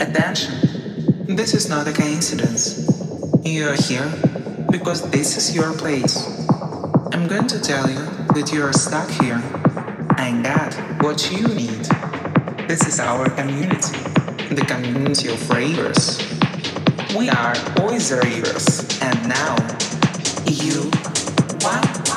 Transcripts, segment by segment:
Attention! This is not a coincidence. You are here because this is your place. I'm going to tell you that you are stuck here. and got what you need. This is our community, the community of ravers. We are always ravers, and now you one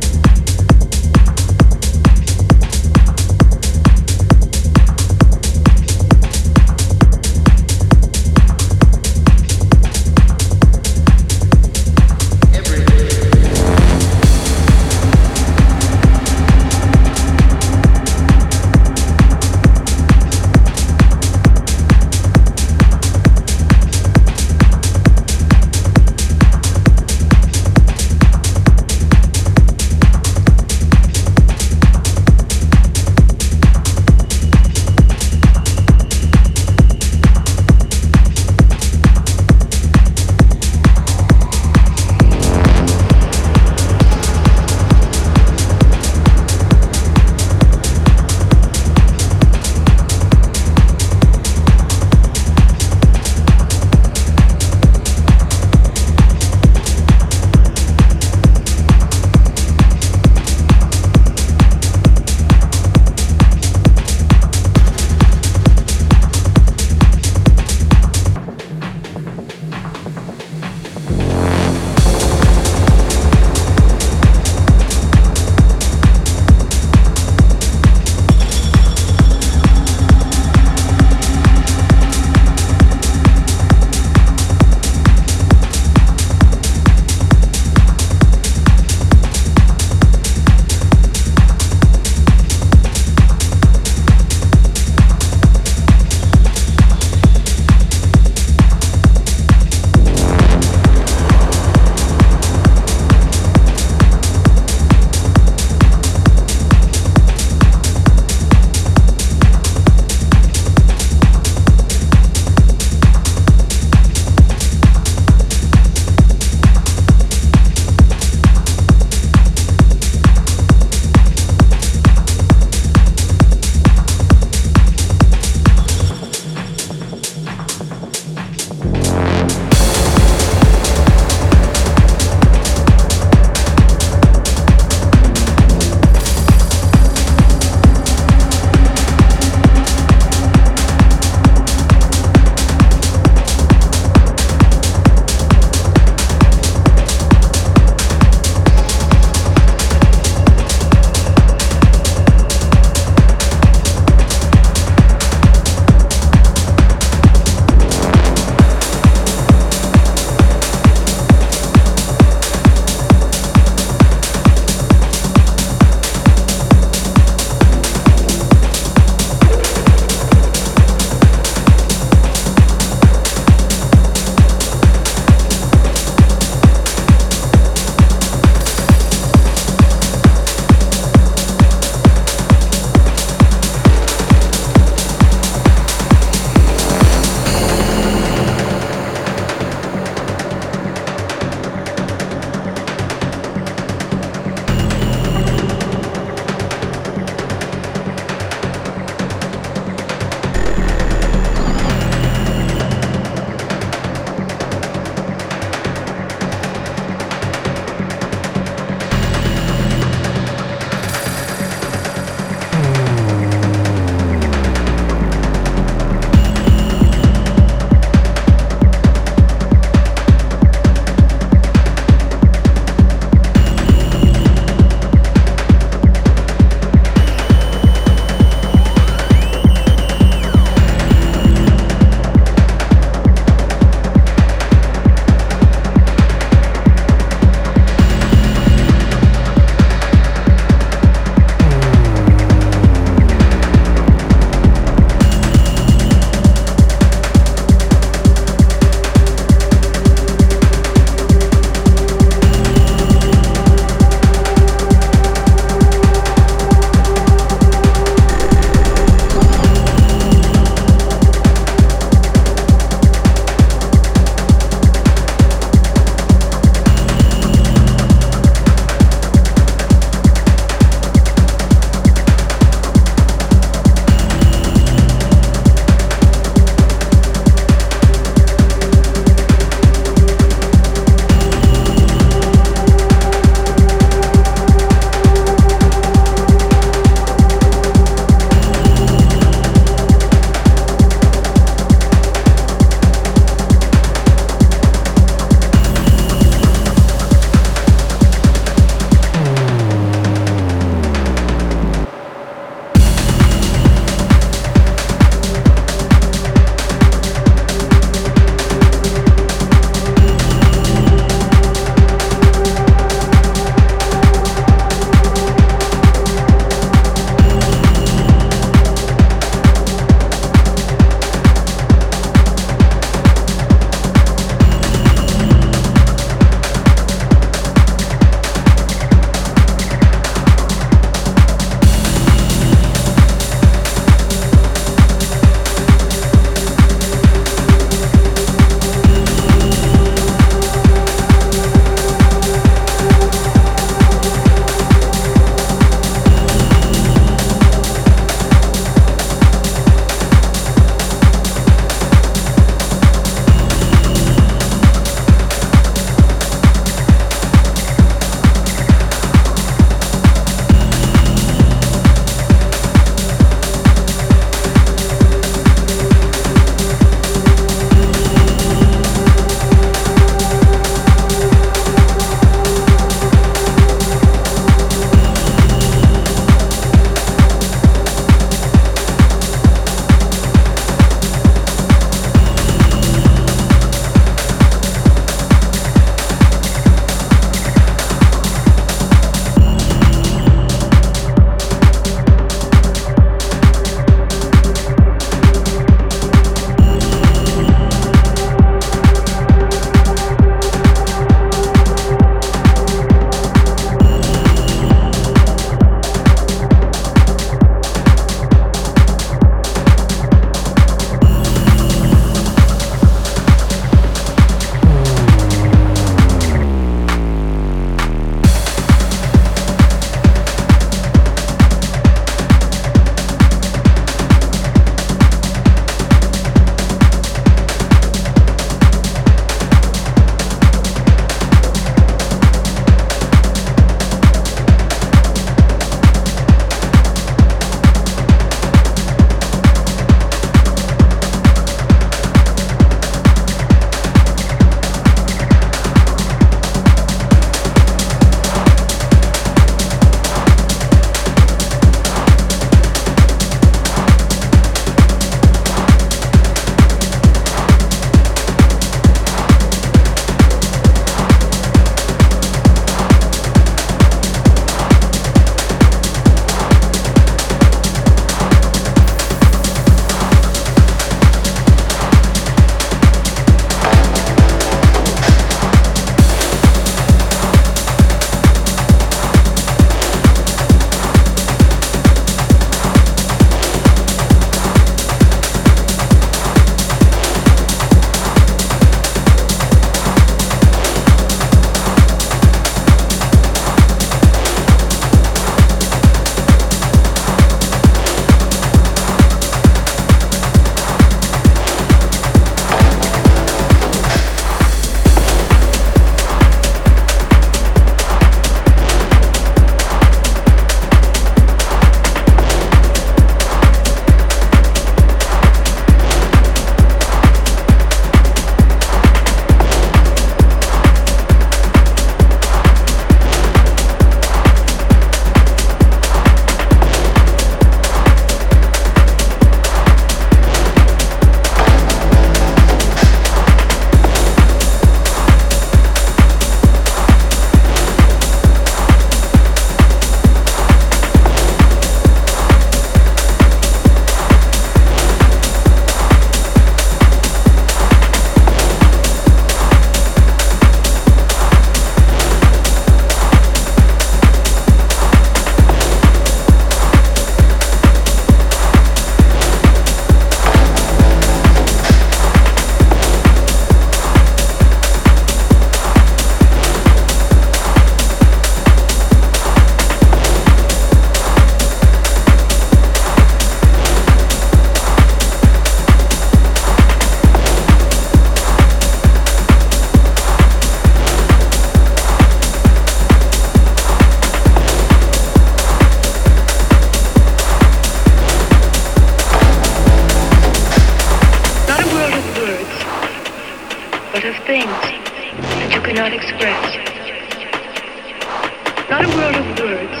words,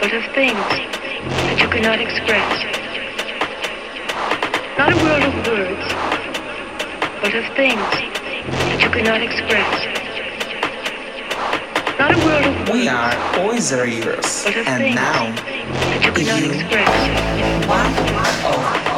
but of things that you cannot express. Not a world of words, but of things that you cannot express. Not a world of words. We are Oyster Ears, and now that you cannot you express. one of